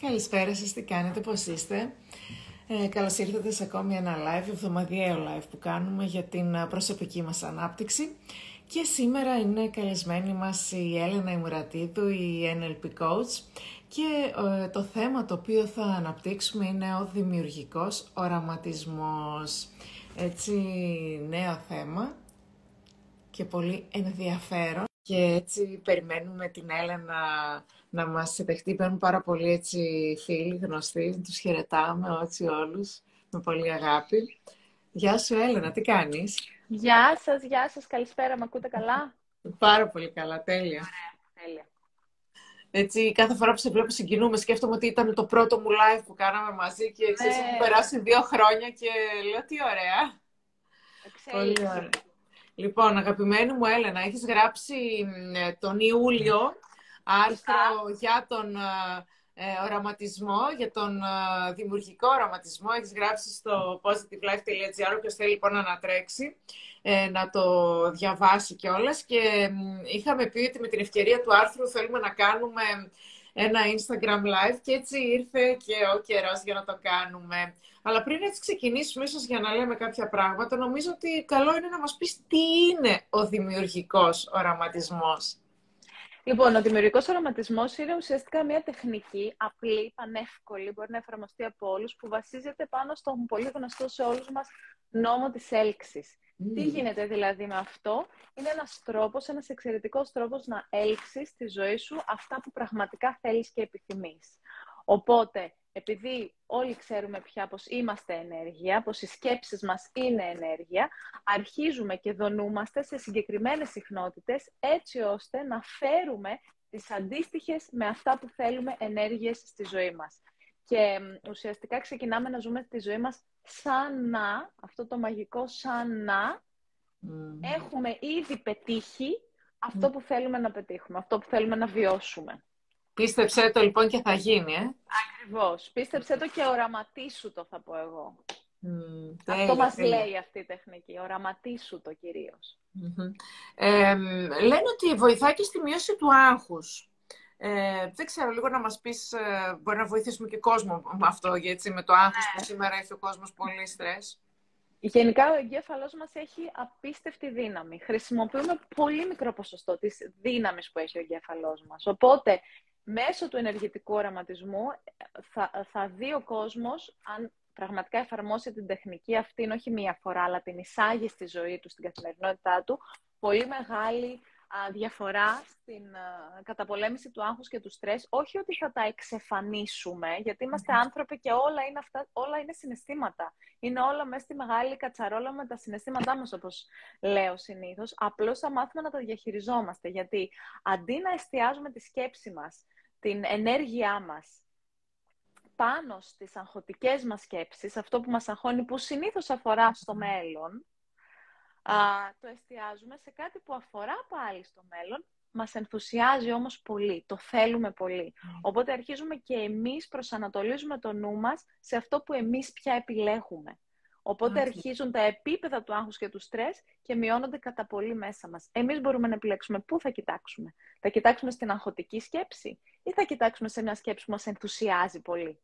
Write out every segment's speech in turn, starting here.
Καλησπέρα σας, τι κάνετε, πώς είστε; Ε, καλώς ήρθατε σε ακόμη ένα live, εβδομαδιαίο live που κάνουμε για την ε, προσωπική μας ανάπτυξη. Και σήμερα είναι καλεσμένη μας η Έλενα Ημουρατίδου, η NLP Coach. Και ε, το θέμα το οποίο θα αναπτύξουμε είναι ο δημιουργικός οραματισμός. Έτσι, νέο θέμα και πολύ ενδιαφέρον. Και έτσι περιμένουμε την Έλενα να μας δεχτεί. Παίρνουν πάρα πολύ έτσι φίλοι, γνωστοί, τους χαιρετάμε έτσι όλους με πολύ αγάπη. Γεια σου Έλενα, τι κάνεις; Γεια σας, γεια σας, καλησπέρα, με ακούτε καλά; Πάρα πολύ καλά, τέλεια. Ωραία, τέλεια. Έτσι, κάθε φορά που σε βλέπω συγκινούμε, σκέφτομαι ότι ήταν το πρώτο μου live που κάναμε μαζί και ξέρεις, Ναι. έχουν περάσει δύο χρόνια και λέω τι ωραία. Πολύ Εξέλιξη. ωραία. Λοιπόν, αγαπημένη μου Έλενα, έχεις γράψει μ, ε, τον Ιούλιο άρθρο για τον ε, ε, οραματισμό, για τον ε, δημιουργικό οραματισμό. Έχεις γράψει στο positivelife.gr, όποιος θέλει λοιπόν να ανατρέξει, ε, να το διαβάσει κιόλας. Και μ, είχαμε πει ότι με την ευκαιρία του άρθρου θέλουμε να κάνουμε ένα Instagram live και έτσι ήρθε και ο καιρός για να το κάνουμε. Αλλά πριν έτσι ξεκινήσουμε ίσως για να λέμε κάποια πράγματα, νομίζω ότι καλό είναι να μας πεις τι είναι ο δημιουργικός οραματισμός. Λοιπόν, ο δημιουργικός οραματισμός είναι ουσιαστικά μια τεχνική, απλή, πανεύκολη, μπορεί να εφαρμοστεί από όλους, που βασίζεται πάνω στον πολύ γνωστό σε όλους μας νόμο της έλξης. Τι γίνεται δηλαδή με αυτό, είναι ένας τρόπος, ένας εξαιρετικός τρόπος να έλξεις στη ζωή σου αυτά που πραγματικά θέλεις και επιθυμείς. Οπότε, επειδή όλοι ξέρουμε πια πως είμαστε ενέργεια, πως οι σκέψεις μας είναι ενέργεια, αρχίζουμε και δονούμαστε σε συγκεκριμένες συχνότητες έτσι ώστε να φέρουμε τις αντίστοιχες με αυτά που θέλουμε ενέργειες στη ζωή μας. Και μ, ουσιαστικά ξεκινάμε να ζούμε τη ζωή μας σαν να, αυτό το μαγικό σαν να, Μμμ. έχουμε ήδη πετύχει αυτό που θέλουμε να πετύχουμε, αυτό που θέλουμε να βιώσουμε. Πίστεψέ το λοιπόν και θα γίνει, ε. Ακριβώς. Πίστεψε το και οραματίσου το, θα πω εγώ. Μμ, αυτό τέλεια, μας τέλεια. λέει αυτή η τεχνική. Οραματίσου το κυρίως. Μμμ. Ε, λένε ότι βοηθάει και στη μείωση του άγχους. Ε, δεν ξέρω, λίγο να μας πεις, ε, μπορεί να βοηθήσουμε και κόσμο με αυτό, γιατί με το άγχος που σήμερα έχει ο κόσμος πολύ στρες. Γενικά ο εγκέφαλός μας έχει απίστευτη δύναμη. Χρησιμοποιούμε πολύ μικρό ποσοστό της δύναμης που έχει ο εγκέφαλός μας. Οπότε, μέσω του ενεργητικού οραματισμού θα, θα δει ο κόσμος, αν πραγματικά εφαρμόσει την τεχνική αυτή, όχι μία φορά, αλλά την εισάγει στη ζωή του, στην καθημερινότητά του, πολύ μεγάλη α, διαφορά στην α, καταπολέμηση του άγχους και του στρες. Όχι ότι θα τα εξεφανίσουμε, γιατί είμαστε άνθρωποι και όλα είναι, αυτά, όλα είναι συναισθήματα. Είναι όλα μέσα στη μεγάλη κατσαρόλα με τα συναισθήματά μας, όπως λέω συνήθως. Απλώς θα μάθουμε να τα διαχειριζόμαστε, γιατί αντί να εστιάζουμε τη σκέψη μας, την ενέργειά μας, πάνω στις αγχωτικές μας σκέψεις, αυτό που μας αγχώνει, που συνήθως αφορά στο μέλλον, α, το εστιάζουμε σε κάτι που αφορά πάλι στο μέλλον, μας ενθουσιάζει όμως πολύ, το θέλουμε πολύ. Οπότε αρχίζουμε και εμείς προσανατολίζουμε το νου μας σε αυτό που εμείς πια επιλέγουμε. Οπότε Μάλιστα. αρχίζουν τα επίπεδα του άγχους και του στρες και μειώνονται κατά πολύ μέσα μας. Εμείς μπορούμε να επιλέξουμε πού θα κοιτάξουμε. Θα κοιτάξουμε στην αγχωτική σκέψη ή θα κοιτάξουμε σε μια σκέψη που μας ενθουσιάζει πολύ.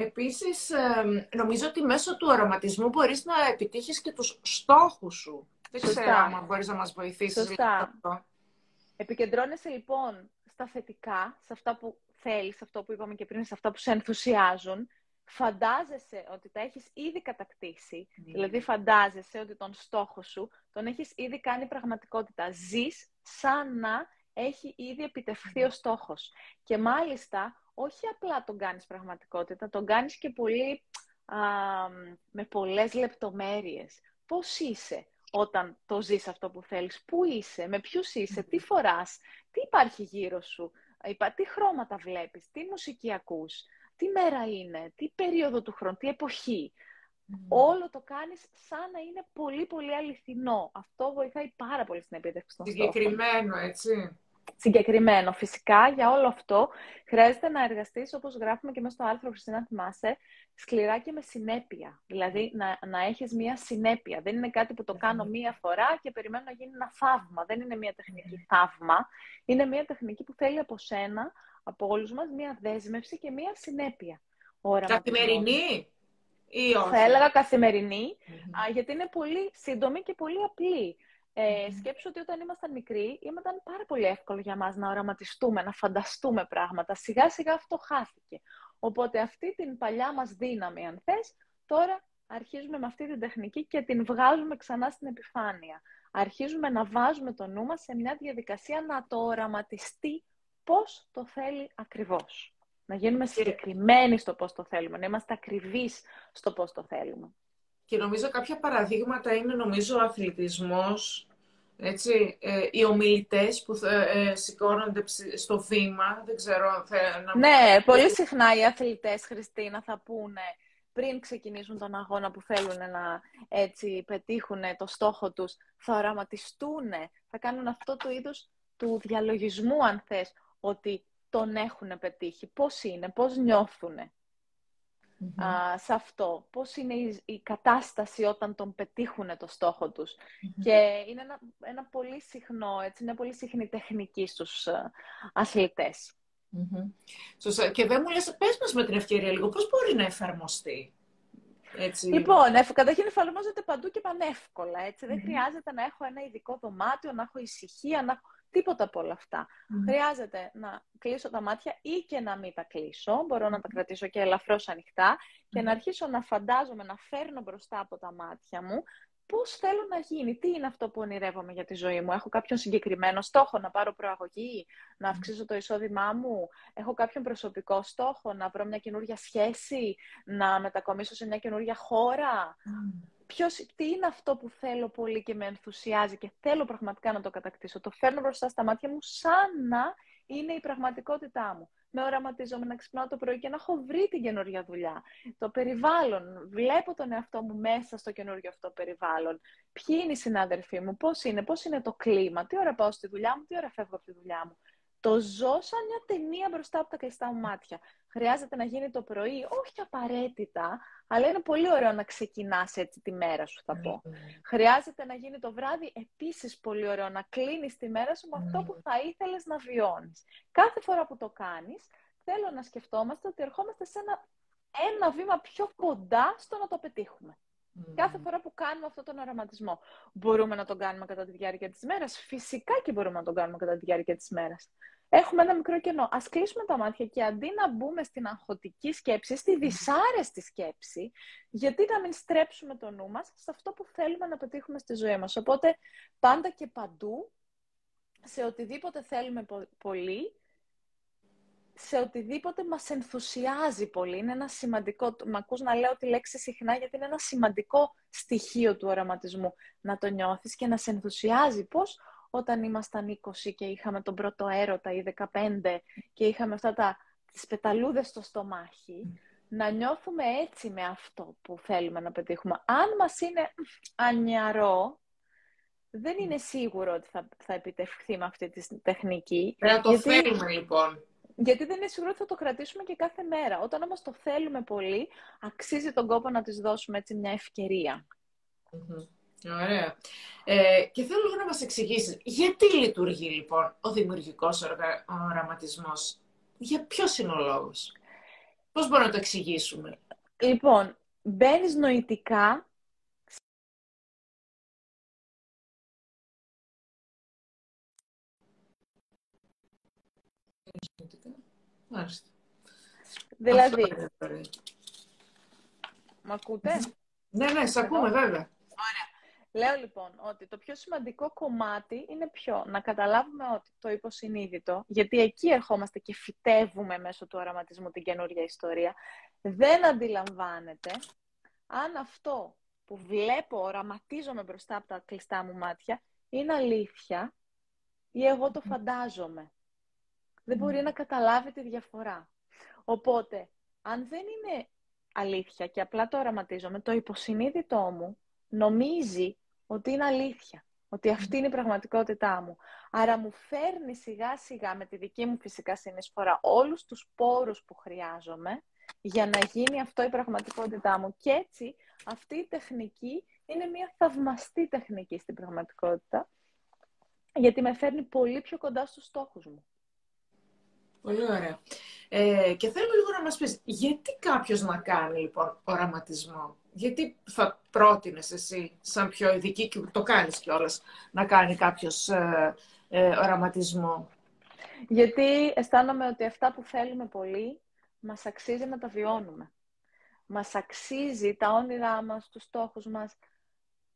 Επίσης, ε, νομίζω ότι μέσω του οραματισμού μπορείς να επιτύχεις και τους στόχους σου. Δεν Σωστά. ξέρω αν μπορείς να μας βοηθήσεις Σωστά. λίγο με αυτό. Επικεντρώνεσαι λοιπόν στα θετικά, σε αυτά που θέλεις, σε αυτό που είπαμε και πριν, σε αυτά που σε ενθουσιάζουν. Φαντάζεσαι ότι τα έχεις ήδη κατακτήσει, δηλαδή φαντάζεσαι ότι τον στόχο σου τον έχεις ήδη κάνει πραγματικότητα. Ζεις σαν να έχει ήδη επιτευχθεί ο στόχος. Και μάλιστα, όχι απλά τον κάνεις πραγματικότητα, τον κάνεις και πολύ, α, με πολλές λεπτομέρειες. Πώς είσαι όταν το ζεις αυτό που θέλεις, πού είσαι, με ποιους είσαι, τι φοράς, τι υπάρχει γύρω σου, υπά- τι χρώματα βλέπεις, τι μουσική ακούς, τι μέρα είναι, τι περίοδο του χρόνου, τι εποχή; Όλο το κάνεις σαν να είναι πολύ πολύ αληθινό. Αυτό βοηθάει πάρα πολύ στην επίτευξη των στόχων. Συγκεκριμένο, έτσι. Συγκεκριμένο. Φυσικά, για όλο αυτό, χρειάζεται να εργαστείς, όπως γράφουμε και μέσα στο άρθρο, Χριστίνα, θυμάσαι, σκληρά και με συνέπεια. Δηλαδή, να, να έχεις μία συνέπεια. Δεν είναι κάτι που το κάνω μία φορά και περιμένω να γίνει ένα θαύμα. Δεν είναι μία τεχνική θαύμα. Είναι μία τεχνική που θέλει από σένα, από όλους μας, μία δέσμευση και μία συνέπεια. Καθημερινή ή όχι; Θα έλεγα γιατί είναι πολύ σύντομη και πολύ απλή. Ε, σκέψου ότι όταν ήμασταν μικροί, ήταν πάρα πολύ εύκολο για μας να οραματιστούμε, να φανταστούμε πράγματα. Σιγά σιγά αυτό χάθηκε. Οπότε αυτή την παλιά μας δύναμη, αν θες, τώρα αρχίζουμε με αυτή την τεχνική και την βγάζουμε ξανά στην επιφάνεια. Αρχίζουμε να βάζουμε το νου μας σε μια διαδικασία να το οραματιστεί πώς το θέλει ακριβώς. Να γίνουμε συγκεκριμένοι στο πώς το θέλουμε, να είμαστε ακριβείς στο πώς το θέλουμε. Και νομίζω κάποια παραδείγματα είναι νομίζω ο αθλητισμός, έτσι, ε, οι ομιλητές που ε, σηκώνονται στο βήμα, δεν ξέρω. Ναι, πολύ συχνά οι αθλητές, Χριστίνα, θα πούνε πριν ξεκινήσουν τον αγώνα που θέλουν να έτσι, πετύχουν το στόχο τους, θα οραματιστούν, θα κάνουν αυτό το είδος του διαλογισμού, αν θες, ότι τον έχουν πετύχει, πώς είναι, πώς νιώθουν σε αυτό, πώς είναι η, κατάσταση όταν τον πετύχουν το στόχο τους. Και είναι ένα, ένα πολύ συχνό, έτσι, είναι πολύ συχνή τεχνική στους uh, αθλητές. Σωστά. Και δεν μου λες, πες μας με την ευκαιρία λίγο, πώς μπορεί να εφαρμοστεί. Έτσι; Λοιπόν, καταρχήν εφαρμόζεται παντού και πανεύκολα. Έτσι. Δεν χρειάζεται να έχω ένα ειδικό δωμάτιο, να έχω ησυχία, να έχω Τίποτα από όλα αυτά. Χρειάζεται να κλείσω τα μάτια ή και να μην τα κλείσω. Μπορώ να τα κρατήσω και ελαφρώς ανοιχτά και να αρχίσω να φαντάζομαι, να φέρνω μπροστά από τα μάτια μου πώς θέλω να γίνει, τι είναι αυτό που ονειρεύομαι για τη ζωή μου. Έχω κάποιον συγκεκριμένο στόχο, να πάρω προαγωγή, να αυξήσω το εισόδημά μου; Έχω κάποιον προσωπικό στόχο, να βρω μια καινούργια σχέση, να μετακομίσω σε μια καινούργια χώρα; Ποιος, τι είναι αυτό που θέλω πολύ και με ενθουσιάζει και θέλω πραγματικά να το κατακτήσω. Το φέρνω μπροστά στα μάτια μου σαν να είναι η πραγματικότητά μου. Με οραματίζομαι να ξυπνάω το πρωί και να έχω βρει την καινούργια δουλειά. Το περιβάλλον. Βλέπω τον εαυτό μου μέσα στο καινούργιο αυτό περιβάλλον. Ποιοι είναι οι συνάδελφοί μου, πώς είναι, πώς είναι το κλίμα, τι ώρα πάω στη δουλειά μου, τι ώρα φεύγω από τη δουλειά μου. Το ζω σαν μια ταινία μπροστά από τα κλειστά μου μάτια. Χρειάζεται να γίνει το πρωί, όχι απαραίτητα, αλλά είναι πολύ ωραίο να ξεκινάς έτσι τη μέρα σου, θα πω. Mm. Χρειάζεται να γίνει το βράδυ, επίσης πολύ ωραίο να κλείνεις τη μέρα σου με αυτό που θα ήθελες να βιώνεις. Κάθε φορά που το κάνεις, θέλω να σκεφτόμαστε ότι ερχόμαστε σε ένα, ένα βήμα πιο κοντά στο να το πετύχουμε. Κάθε φορά που κάνουμε αυτόν τον οραματισμό. Μπορούμε να τον κάνουμε κατά τη διάρκεια της μέρας. Φυσικά και μπορούμε να τον κάνουμε κατά τη διάρκεια της μέρας. Έχουμε ένα μικρό κενό. Ας κλείσουμε τα μάτια και αντί να μπούμε στην αγχωτική σκέψη, στη δυσάρεστη σκέψη, γιατί να μην στρέψουμε το νου μας σε αυτό που θέλουμε να πετύχουμε στη ζωή μας. Οπότε πάντα και παντού, σε οτιδήποτε θέλουμε πολύ, σε οτιδήποτε μας ενθουσιάζει πολύ. Είναι ένα σημαντικό, με ακούς να λέω τη λέξη συχνά γιατί είναι ένα σημαντικό στοιχείο του οραματισμού. Να το νιώθεις και να σε ενθουσιάζει. Πώς όταν ήμασταν 20 και είχαμε τον πρώτο έρωτα ή 15 και είχαμε αυτά τα, τις πεταλούδες στο στομάχι, να νιώθουμε έτσι με αυτό που θέλουμε να πετύχουμε. Αν μας είναι ανιαρό, δεν είναι σίγουρο ότι θα, θα επιτευχθεί με αυτή τη τεχνική. Πρέπει να το γιατί... θέλουμε λοιπόν. Γιατί δεν είναι σίγουρο ότι θα το κρατήσουμε και κάθε μέρα. Όταν όμως το θέλουμε πολύ, αξίζει τον κόπο να της δώσουμε έτσι μια ευκαιρία. Ωραία. Ε, και θέλω λίγο να μας εξηγήσεις, γιατί λειτουργεί λοιπόν ο δημιουργικός οραματισμός; Για ποιος είναι ο λόγος; Πώς μπορούμε να το εξηγήσουμε; Λοιπόν, μπαίνεις νοητικά Μάλιστα. Δηλαδή, Μ' ακούτε; Ναι, ναι, σε ακούμε βέβαια. Ωραία. Λέω λοιπόν ότι το πιο σημαντικό κομμάτι είναι ποιο; Να καταλάβουμε ότι το υποσυνείδητο, γιατί εκεί ερχόμαστε και φυτεύουμε μέσω του οραματισμού την καινούργια ιστορία, δεν αντιλαμβάνεται αν αυτό που βλέπω, οραματίζομαι μπροστά από τα κλειστά μου μάτια, είναι αλήθεια ή εγώ το φαντάζομαι. Δεν μπορεί να καταλάβει τη διαφορά. Οπότε, αν δεν είναι αλήθεια και απλά το οραματίζομαι, το υποσυνείδητό μου νομίζει ότι είναι αλήθεια. Ότι αυτή είναι η πραγματικότητά μου. Άρα μου φέρνει σιγά σιγά με τη δική μου φυσικά συνεισφορά όλους τους πόρους που χρειάζομαι για να γίνει αυτό η πραγματικότητά μου. Και έτσι αυτή η τεχνική είναι μια θαυμαστή τεχνική στην πραγματικότητα γιατί με φέρνει πολύ πιο κοντά στους στόχους μου. Πολύ ωραία. Ε, και θέλω λίγο να μας πεις, γιατί κάποιος να κάνει λοιπόν οραματισμό; Γιατί θα πρότεινες εσύ, σαν πιο ειδική και το κάνεις κιόλας, να κάνει κάποιος ε, ε, οραματισμό; Γιατί αισθάνομαι ότι αυτά που θέλουμε πολύ, μας αξίζει να τα βιώνουμε. Μας αξίζει τα όνειρά μας, τους στόχους μας.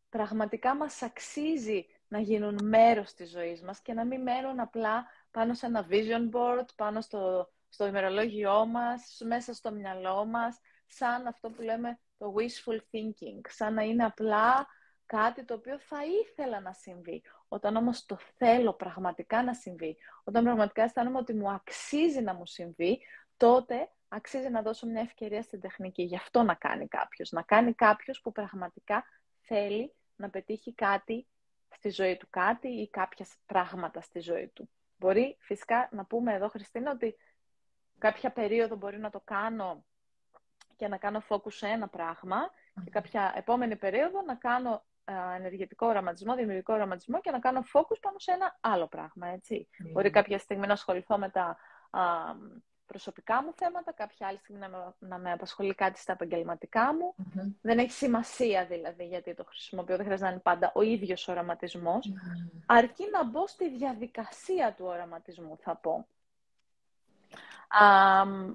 Πραγματικά μας αξίζει να γίνουν μέρος της ζωής μας και να μην μένουν απλά πάνω σε ένα vision board, πάνω στο, στο ημερολόγιό μας, μέσα στο μυαλό μας, σαν αυτό που λέμε το wishful thinking, σαν να είναι απλά κάτι το οποίο θα ήθελα να συμβεί. Όταν όμως το θέλω πραγματικά να συμβεί, όταν πραγματικά αισθάνομαι ότι μου αξίζει να μου συμβεί, τότε αξίζει να δώσω μια ευκαιρία στην τεχνική. Γι' αυτό να κάνει κάποιος. Να κάνει κάποιος που πραγματικά θέλει να πετύχει κάτι στη ζωή του, κάτι ή κάποια πράγματα στη ζωή του. Μπορεί φυσικά να πούμε εδώ, Χριστίνα, ότι κάποια περίοδο μπορεί να το κάνω και να κάνω focus σε ένα πράγμα και κάποια επόμενη περίοδο να κάνω ενεργετικό οραματισμό, δημιουργικό οραματισμό και να κάνω focus πάνω σε ένα άλλο πράγμα, έτσι. Ναι. Μπορεί κάποια στιγμή να ασχοληθώ με τα προσωπικά μου θέματα, κάποια άλλη στιγμή να, να με απασχολεί κάτι στα επαγγελματικά μου. Δεν έχει σημασία δηλαδή γιατί το χρησιμοποιώ, δεν χρειάζεται να είναι πάντα ο ίδιος οραματισμός. Αρκεί να μπω στη διαδικασία του οραματισμού, θα πω. Α,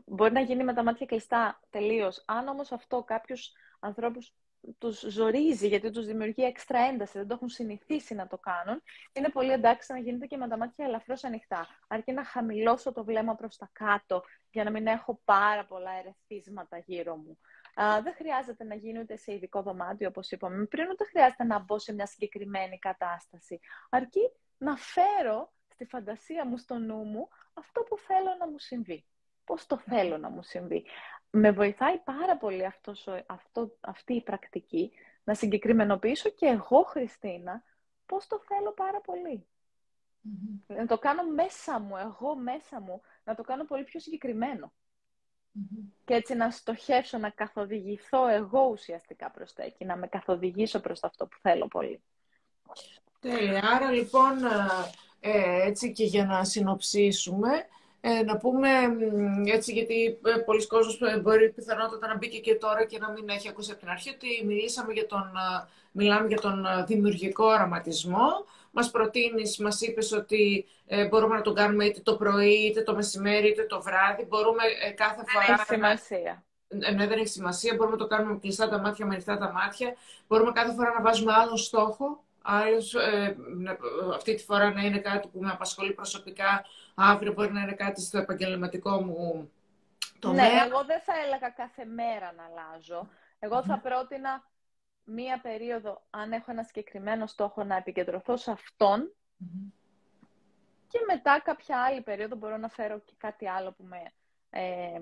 μπορεί να γίνει με τα μάτια κλειστά τελείως. Αν όμως αυτό κάποιους ανθρώπους τους ζορίζει γιατί τους δημιουργεί έξτρα ένταση, δεν το έχουν συνηθίσει να το κάνουν, είναι πολύ εντάξει να γίνεται και με τα μάτια ελαφρώς ανοιχτά. Αρκεί να χαμηλώσω το βλέμμα προς τα κάτω για να μην έχω πάρα πολλά ερεθίσματα γύρω μου. Α, δεν χρειάζεται να γίνει ούτε σε ειδικό δωμάτιο, όπως είπαμε πριν, ούτε χρειάζεται να μπω σε μια συγκεκριμένη κατάσταση. Αρκεί να φέρω στη φαντασία μου, στο νου μου, αυτό που θέλω να μου συμβεί. Πώς το θέλω να μου συμβεί με βοηθάει πάρα πολύ αυτός, αυτό, αυτή η πρακτική να συγκεκριμενοποιήσω και εγώ, Χριστίνα, πώς το θέλω πάρα Να το κάνω μέσα μου, εγώ μέσα μου, να το κάνω πολύ πιο συγκεκριμένο. Και έτσι να στοχεύσω, να καθοδηγηθώ εγώ ουσιαστικά προς τα εκεί, να με καθοδηγήσω προς αυτό που θέλω πολύ. Τέλεια. Άρα λοιπόν, ε, έτσι και για να συνοψίσουμε, ε, να πούμε έτσι, γιατί ε, πολλοί κόσμοι ε, μπορεί πιθανότατα να μπήκε και τώρα και να μην έχει ακούσει από την αρχή, ότι μιλήσαμε για τον, ε, μιλάμε για τον δημιουργικό οραματισμό. Μας προτείνεις, μας είπες ότι μπορούμε να τον κάνουμε είτε το πρωί, είτε το μεσημέρι, είτε το βράδυ. Μπορούμε κάθε φορά... Δεν έχει σημασία. Ναι, δεν έχει σημασία. Μπορούμε να το κάνουμε με κλειστά τα μάτια, με ανοιχτά τα μάτια. Μπορούμε κάθε φορά να βάζουμε άλλο στόχο. Άλλος, αυτή τη φορά να είναι κάτι που με απασχολεί προσωπικά αύριο μπορεί να είναι κάτι στο επαγγελματικό μου τομέα. Ναι, εγώ δεν θα έλεγα κάθε μέρα να αλλάζω. Εγώ θα πρότεινα μία περίοδο, αν έχω ένα συγκεκριμένο στόχο, να επικεντρωθώ σε αυτον και μετά κάποια άλλη περίοδο μπορώ να φέρω και κάτι άλλο που με ε,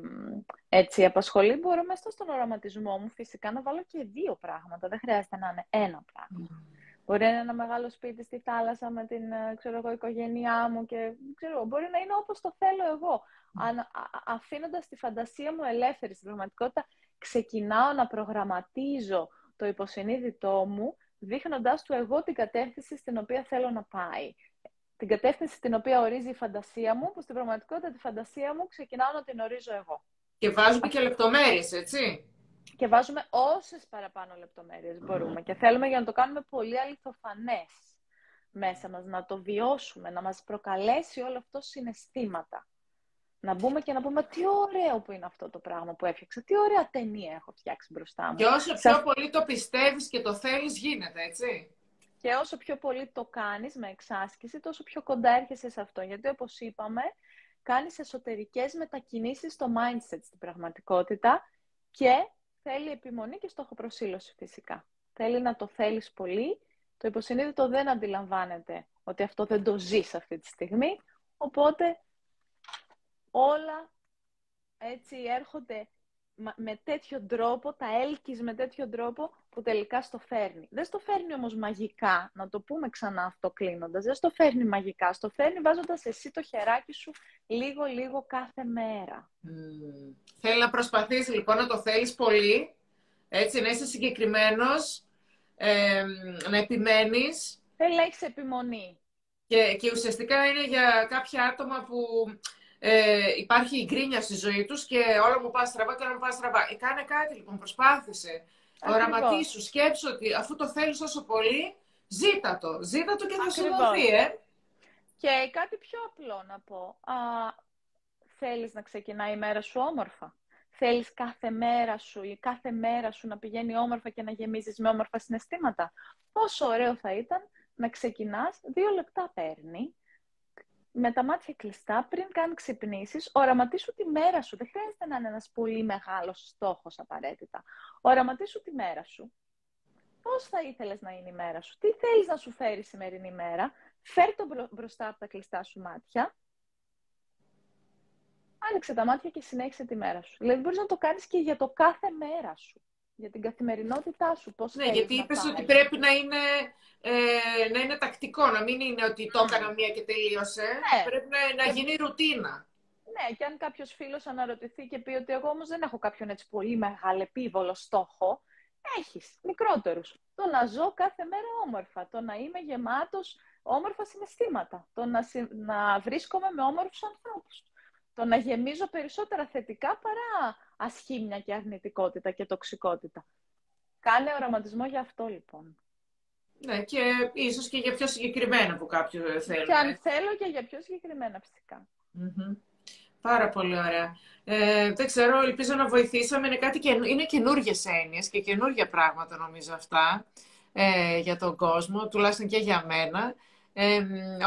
έτσι απασχολεί. Μπορώ μέσα στον οραματισμό μου φυσικά να βάλω και δύο πράγματα. Δεν χρειάζεται να είναι ένα πράγμα. Μπορεί να είναι ένα μεγάλο σπίτι στη θάλασσα με την ε, ξέρω εγώ, οικογένειά μου και ξέρω, μπορεί να είναι όπως το θέλω εγώ. Αν, αφήνοντας τη φαντασία μου ελεύθερη στην πραγματικότητα, ξεκινάω να προγραμματίζω το υποσυνείδητό μου, δείχνοντας του εγώ την κατεύθυνση στην οποία θέλω να πάει. Την κατεύθυνση στην οποία ορίζει η φαντασία μου, που στην πραγματικότητα τη φαντασία μου ξεκινάω να την ορίζω εγώ. Και βάζουμε και λεπτομέρειες, έτσι και βάζουμε όσες παραπάνω λεπτομέρειες μπορούμε και θέλουμε για να το κάνουμε πολύ αληθοφανές μέσα μας, να το βιώσουμε, να μας προκαλέσει όλο αυτό συναισθήματα. Να μπούμε και να πούμε τι ωραίο που είναι αυτό το πράγμα που έφτιαξα, τι ωραία ταινία έχω φτιάξει μπροστά μου. Και όσο πιο πολύ το πιστεύεις και το θέλεις γίνεται, έτσι. Και όσο πιο πολύ το κάνεις με εξάσκηση, τόσο πιο κοντά έρχεσαι σε αυτό. Γιατί όπως είπαμε, κάνεις εσωτερικές μετακινήσεις στο mindset στην πραγματικότητα και θέλει επιμονή και στόχο-προσήλωση φυσικά. Θέλει να το θέλεις πολύ. Το υποσυνείδητο δεν αντιλαμβάνεται ότι αυτό δεν το ζεις αυτή τη στιγμή. Οπότε όλα έτσι έρχονται με τέτοιο τρόπο, τα έλκεις με τέτοιο τρόπο που τελικά στο φέρνει. Δεν στο φέρνει όμως μαγικά, να το πούμε ξανά αυτό κλείνοντας, δεν στο φέρνει μαγικά, στο φέρνει βάζοντας εσύ το χεράκι σου λίγο-λίγο κάθε μέρα. Mm. Θέλει να προσπαθήσει λοιπόν να το θέλεις πολύ, έτσι, να είσαι συγκεκριμένος, ε, να επιμένεις. Θέλει να έχεις επιμονή. Και, και ουσιαστικά είναι για κάποια άτομα που ε, υπάρχει η γκρίνια στη ζωή τους και όλα μου πάνε στραβά και όλα μου πάνε στραβά. Ε, κάνε κάτι λοιπόν, προσπάθησε. Οραματίσου, σκέψου ότι αφού το θέλεις τόσο πολύ, ζήτα το. Ζήτα το και θα σου δοθεί, ε. Και κάτι πιο απλό να πω. Α, θέλεις να ξεκινάει η μέρα σου όμορφα; Θέλεις κάθε μέρα σου ή κάθε μέρα σου να πηγαίνει όμορφα και να γεμίζεις με όμορφα συναισθήματα; Πόσο ωραίο θα ήταν να ξεκινάς, δύο λεπτά παίρνει, με τα μάτια κλειστά, πριν καν ξυπνήσεις, οραματίσου τη μέρα σου. Δεν χρειάζεται να είναι ένας πολύ μεγάλος στόχος απαραίτητα. Οραματίσου τη μέρα σου. Πώς θα ήθελες να είναι η μέρα σου, τι θέλεις να σου φέρει η σημερινή μέρα; Φέρ το μπροστά από τα κλειστά σου μάτια. Άνοιξε τα μάτια και συνέχισε τη μέρα σου. Δηλαδή, μπορείς να το κάνεις και για το κάθε μέρα σου για την καθημερινότητά σου. Πώς ναι, γιατί είπες ότι πρέπει να είναι, ε, να είναι τακτικό, να μην είναι ότι το έκανα μία και τελείωσε. Ναι. Πρέπει να, να γίνει ρουτίνα. Ναι, και αν κάποιος φίλος αναρωτηθεί και πει ότι εγώ όμως δεν έχω κάποιον έτσι πολύ μεγάλο επίβολο στόχο, έχεις μικρότερους. Το να ζω κάθε μέρα όμορφα, το να είμαι γεμάτος όμορφα συναισθήματα, το να, να βρίσκομαι με όμορφους ανθρώπους το να γεμίζω περισσότερα θετικά παρά ασχήμια και αρνητικότητα και τοξικότητα. Κάνε οραματισμό για αυτό λοιπόν. Ναι, και ίσως και για πιο συγκεκριμένα που κάποιο θέλει. Και αν θέλω και για πιο συγκεκριμένα Πάρα πολύ ωραία. Ε, δεν ξέρω, ελπίζω να βοηθήσαμε. Είναι, κάτι και, είναι καινούργιες έννοιες και καινούργια πράγματα νομίζω αυτά ε, για τον κόσμο, τουλάχιστον και για μένα. Ε,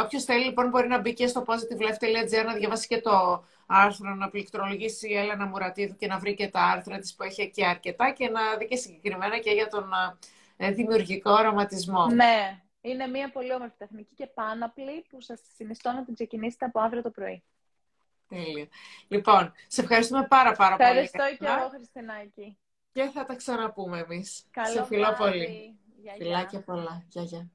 όποιος θέλει λοιπόν μπορεί να μπει και στο positivelife.gr να διαβάσει και το άρθρο, να πληκτρολογήσει η Έλενα Μουρατίδου και να βρει και τα άρθρα της που έχει εκεί αρκετά και να δει και συγκεκριμένα και για τον ε, δημιουργικό οραματισμό. Ναι, είναι μια πολύ όμορφη τεχνική και πάναπλη που σας συνιστώ να την ξεκινήσετε από αύριο το πρωί. Τέλεια. Λοιπόν, σε ευχαριστούμε πάρα πάρα πολύ. Ευχαριστώ και εγώ, Χριστινάκη. Και θα τα ξαναπούμε εμείς. Καλό σε φιλώ πολύ. Φιλάκια πολλά. Γεια, γεια.